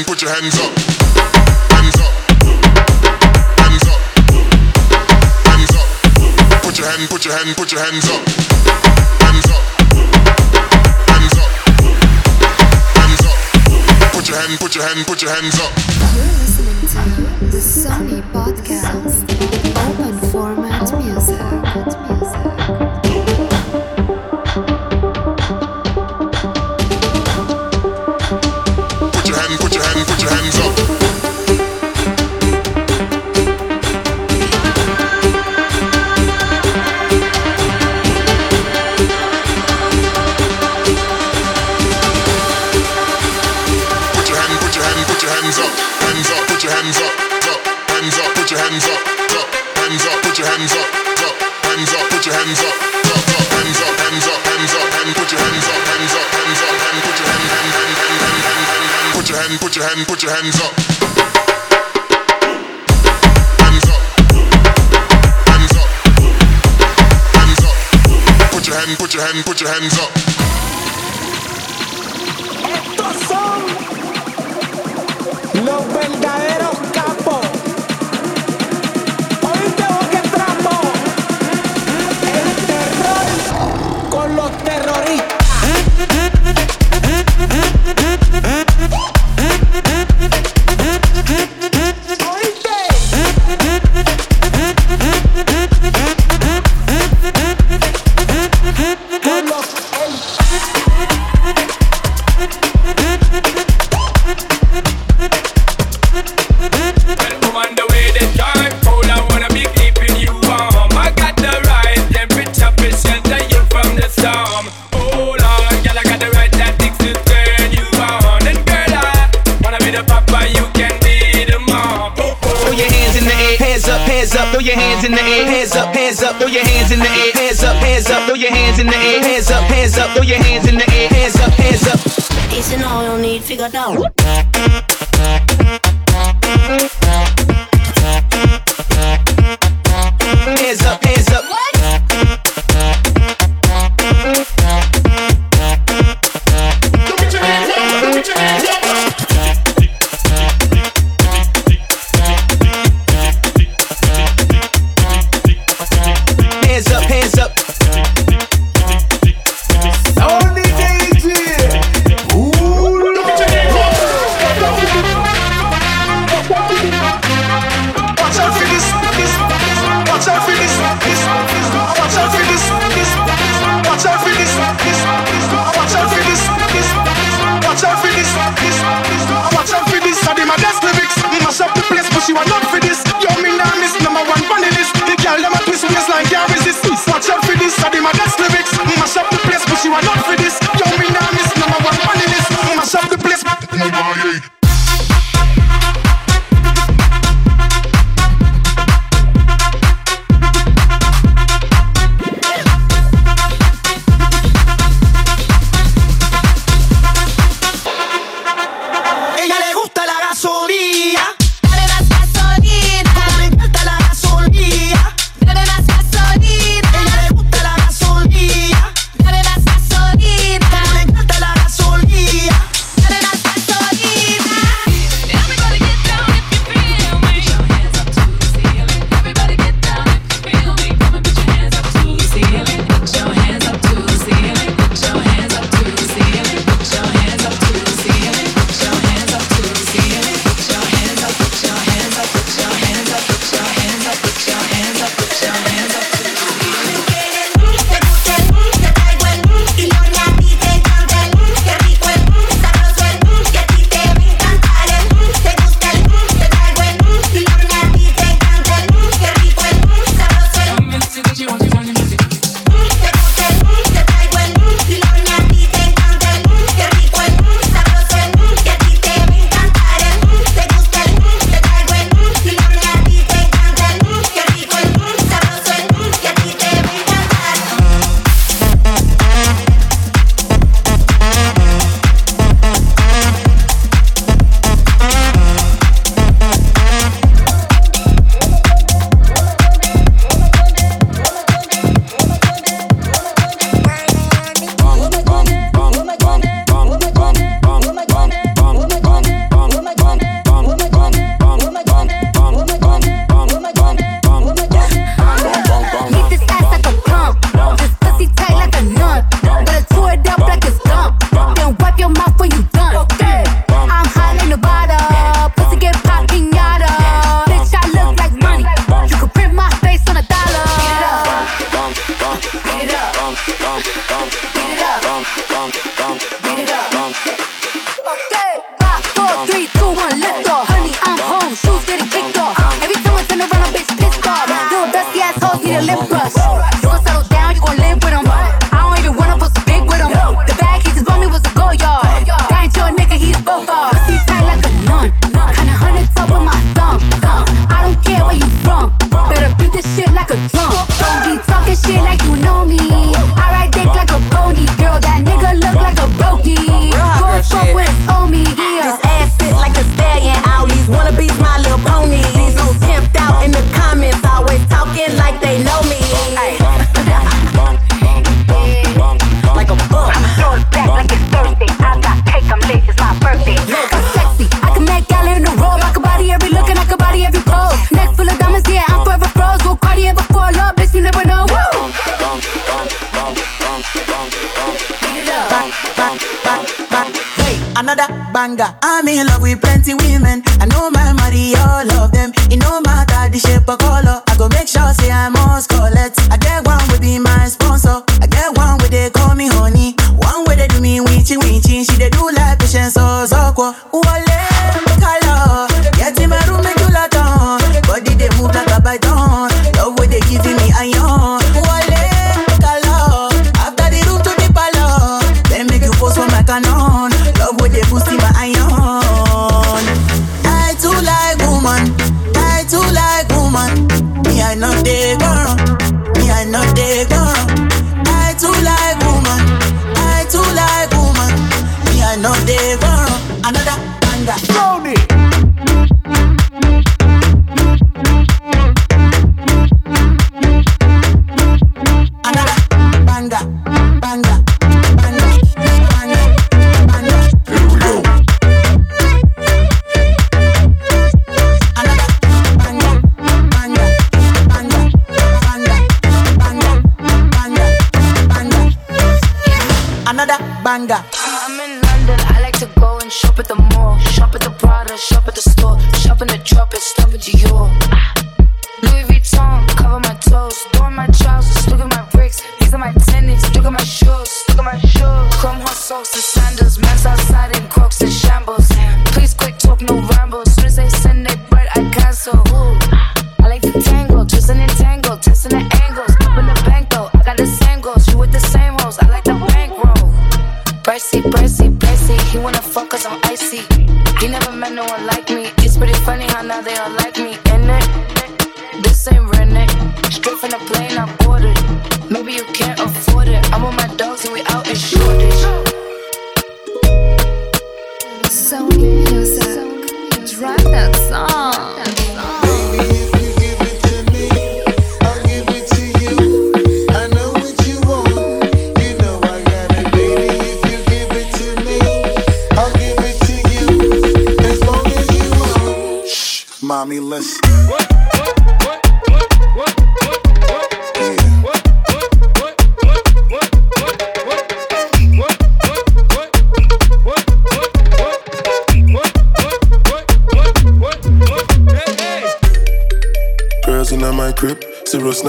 and put your hands up. Hands up. Hands up. Hands up. Put your hand, put your hand, put your hands up. Hands up. Hands up. Hands up. Put your hand, put your hand, put your hands up. You're listening to the SONII and put your hands up. Hands up. Hands up. Hands up. Put your hand, put your hand, put your hands up. nigga. I'm in love with plenty women. I know my money, all of them. It no matter the shape or color. I go make sure say I must collect. I get one with be my sponsor. I get one with they call me honey. One where they do me witchy witchy? She they do like patience or zokwa. like a nun. Love with the pussy my iron. I too like woman. I too like woman. Me I not dey girl.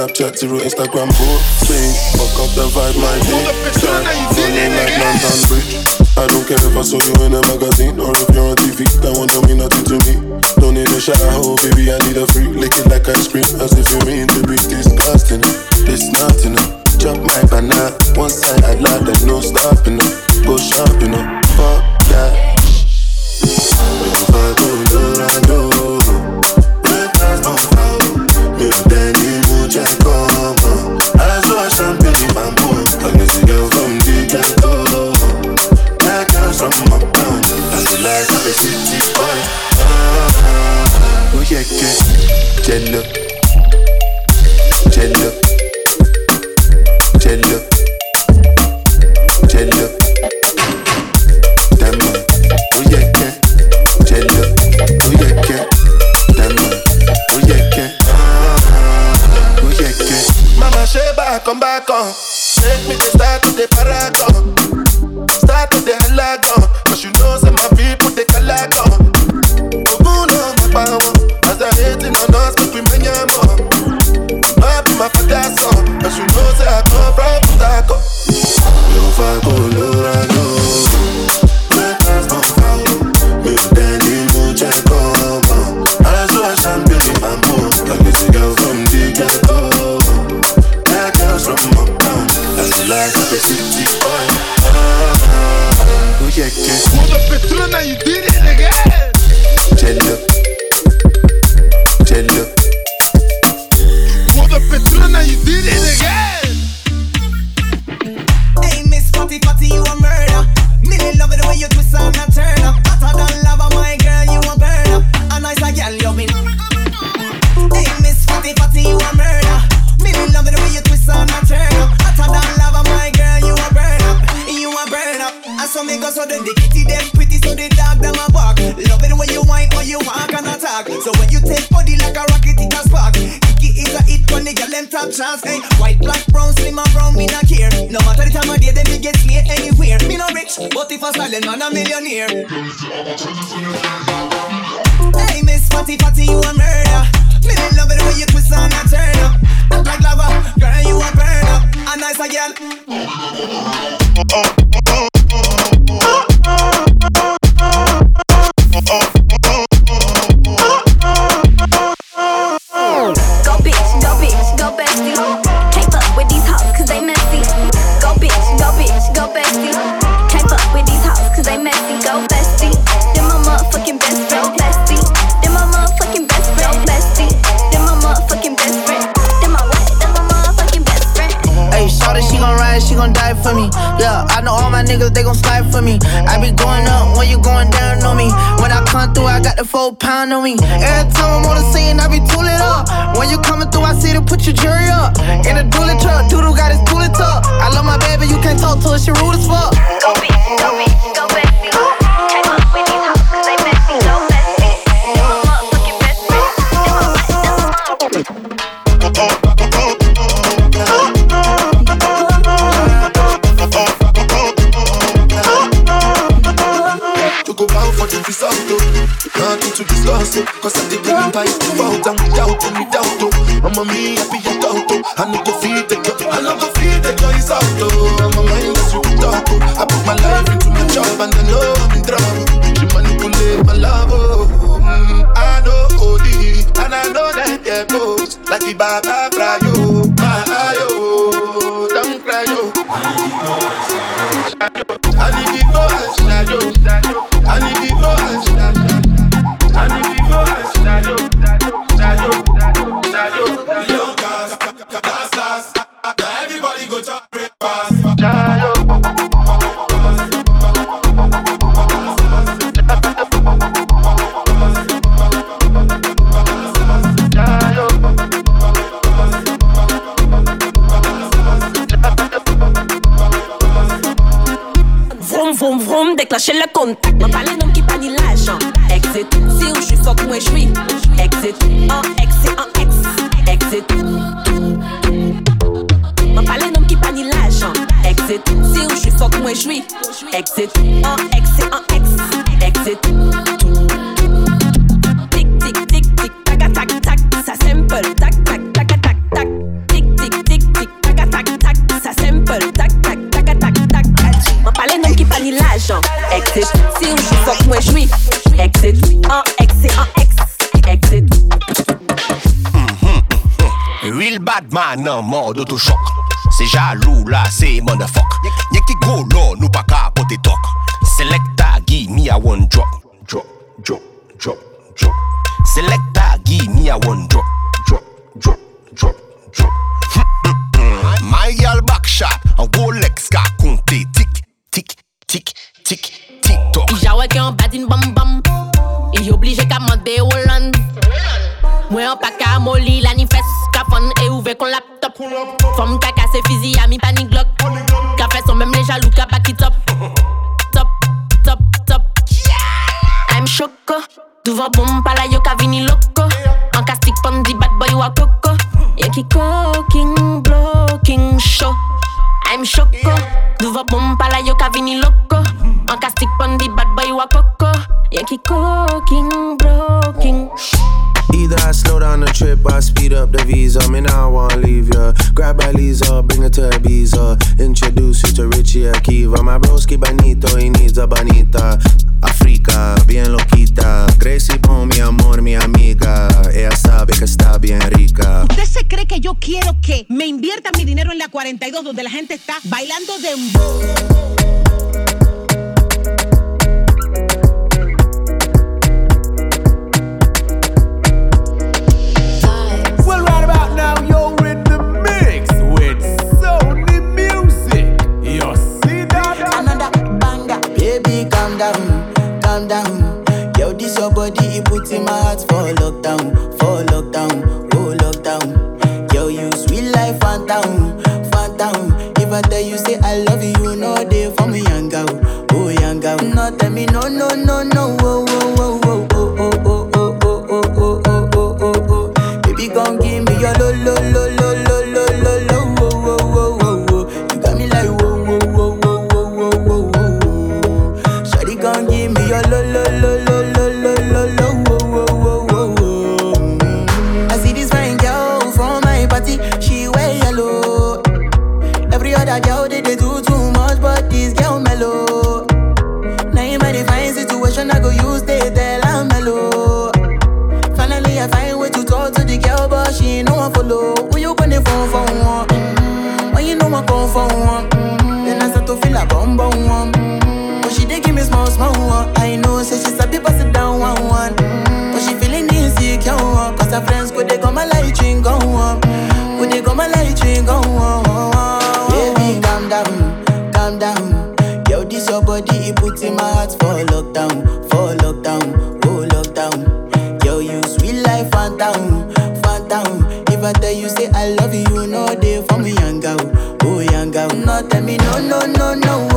Snapchat, zero Instagram, bro. Swing, fuck up the vibe, my dick. Start running like London Bridge. I don't care if I saw you in a magazine or if you're on TV. That one don't mean nothing to me. Don't need a shower, oh baby, I need a free. Lick it like ice cream, as if you mean to be disgusting. This nothing. Drop my banana, one side I love, there's no stopping up. Go shopping up, fuck. yeah, yeah. Jello, jello, jello, jello. Demo, oh. Jello, oh yeah, yeah. Demo, Mama Sheba, come back on. Make me the start of the party. Oh, oh, oh. Niggas, they gon' slide for me. I be going up when you going down on me. When I come through, I got the four pound on me. Every time I'm on the scene, I be tooling up. When you coming through, I see to put your jury up. In a dually truck, Doodle got his tooling tuck. I love my baby, you can't talk to her, she rude as fuck. Go bitch, go bitch, go bestie. vroom, déclencher le contact. Mwen pale nom ki pa ni l'ajan. Exit, si ou jwi fok mwen jwi. Exit, an ex, c'est an ex. Exit. Mwen pale nom ki pa ni l'ajan. Exit, si ou jwi fok mwen jwi. Exit, an ex, c'est an ex. Exit. Man nan mor d'autochok Se jalou la se mandafok Nye ki golo nou pa ka pote tok Selecta gi mi a one drop. Drop, drop, drop, drop. Selecta gi mi a one drop. Drop, drop, drop, drop. Hmm, hmm, hmm. My yal back shot. An Rolex ka konte Tik, tik, tik, tik, tik tok I jawe ki an badin bam bam. I oblije ka mande Holland Mwen an pa ka moli la ni fes ka kon laptop. Fom kaka se fizi a mi panik glok Ka fè son mèm le jalou ka baki top. Top, top, top. I'm choko Douvan bom pala yo ka vini loko An ka stik pon di bad boy wa koko Yo ki koking, blocking, show. I'm choko Douvan bom pala yo ka vini loko An ka stik pon di bad boy wa koko Yo ki koking, blocking Slow down the trip, I speed up the visa. Man, I wanna leave ya. Grab by Lisa, bring her to Ibiza. Introduce you to Richie Akiva. My broski banito, he needs a banita. Africa, bien loquita. Crecí con mi amor, mi amiga. Ella sabe que está bien rica. ¿Usted se cree que yo quiero que me inviertan mi dinero en la 42 donde la gente está bailando de dembow? down, fan. If I tell you say I love you, no day for me, young girl, oh young girl. not tell me no, no, no, no.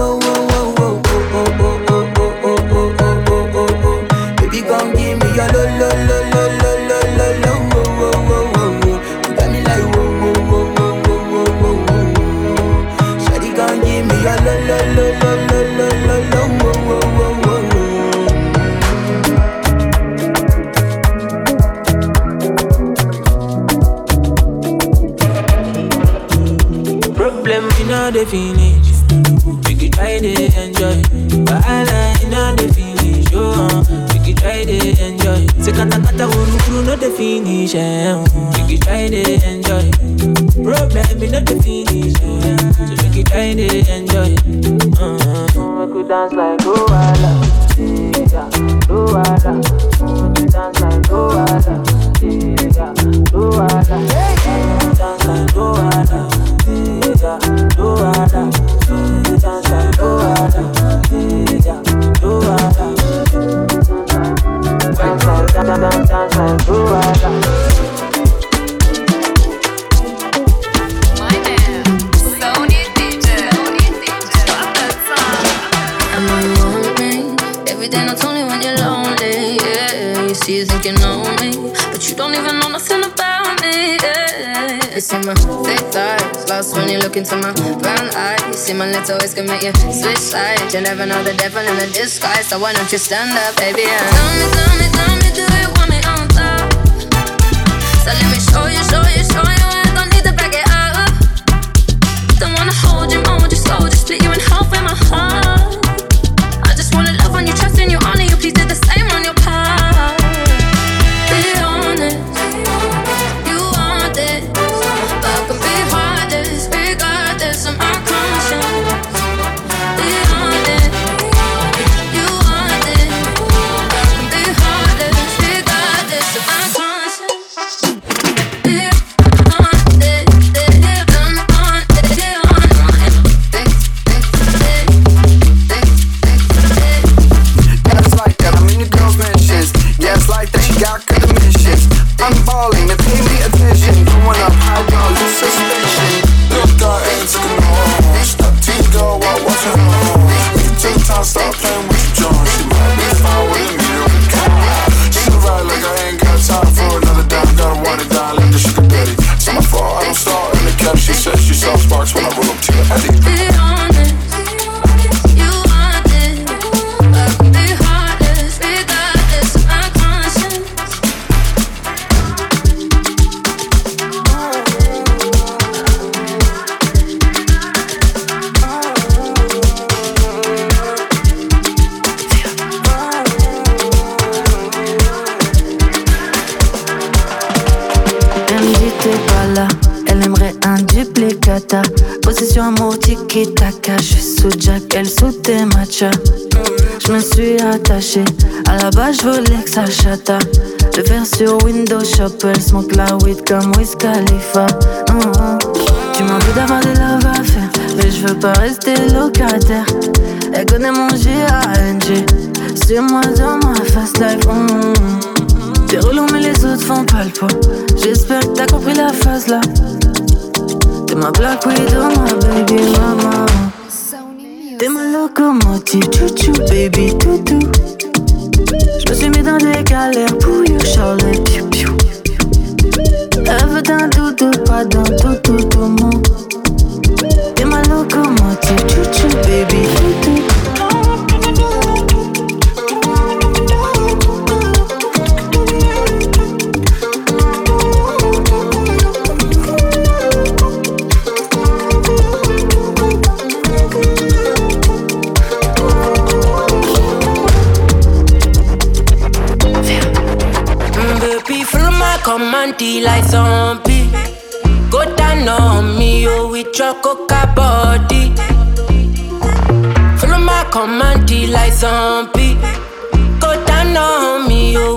It's always gonna make you switch sides. You never know the devil in the disguise. So why don't you stand up, baby? And tell me, tell me, tell me, do you want me on top? So let me show you, show you, show you. I don't need to back it up. Don't wanna hold you, mold you, so just split you in half in my heart. she said. chapelle, smoke la weed comme Wiz mm-hmm. Tu m'en veux d'avoir des love mais je veux pas rester locataire. Elle connaît mon G.A.N.G. C'est moi dans ma fast life. Mm. Mm-hmm. T'es relou, mais les autres font pas le poids. J'espère que t'as compris la phase là. T'es ma black widow, ma baby mama. T'es ma locomotive, chouchou, baby toutou. Je me suis mis dans des galères pour mudando do padrão do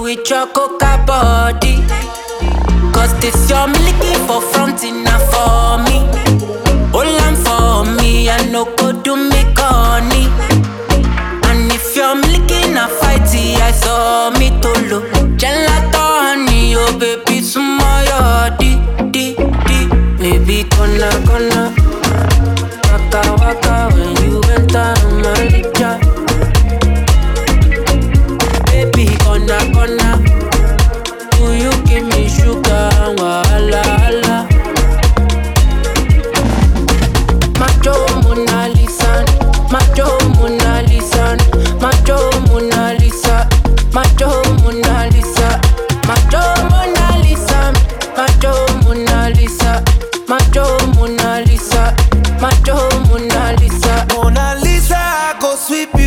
with your coca body. Cause this your milky for fronting now for me. All I'm for me, I no go do me corny. And if you're milky na fighty, I saw me to look. honey, oh baby, sumo your di di di. Baby, gonna gonna waka waka when sweep you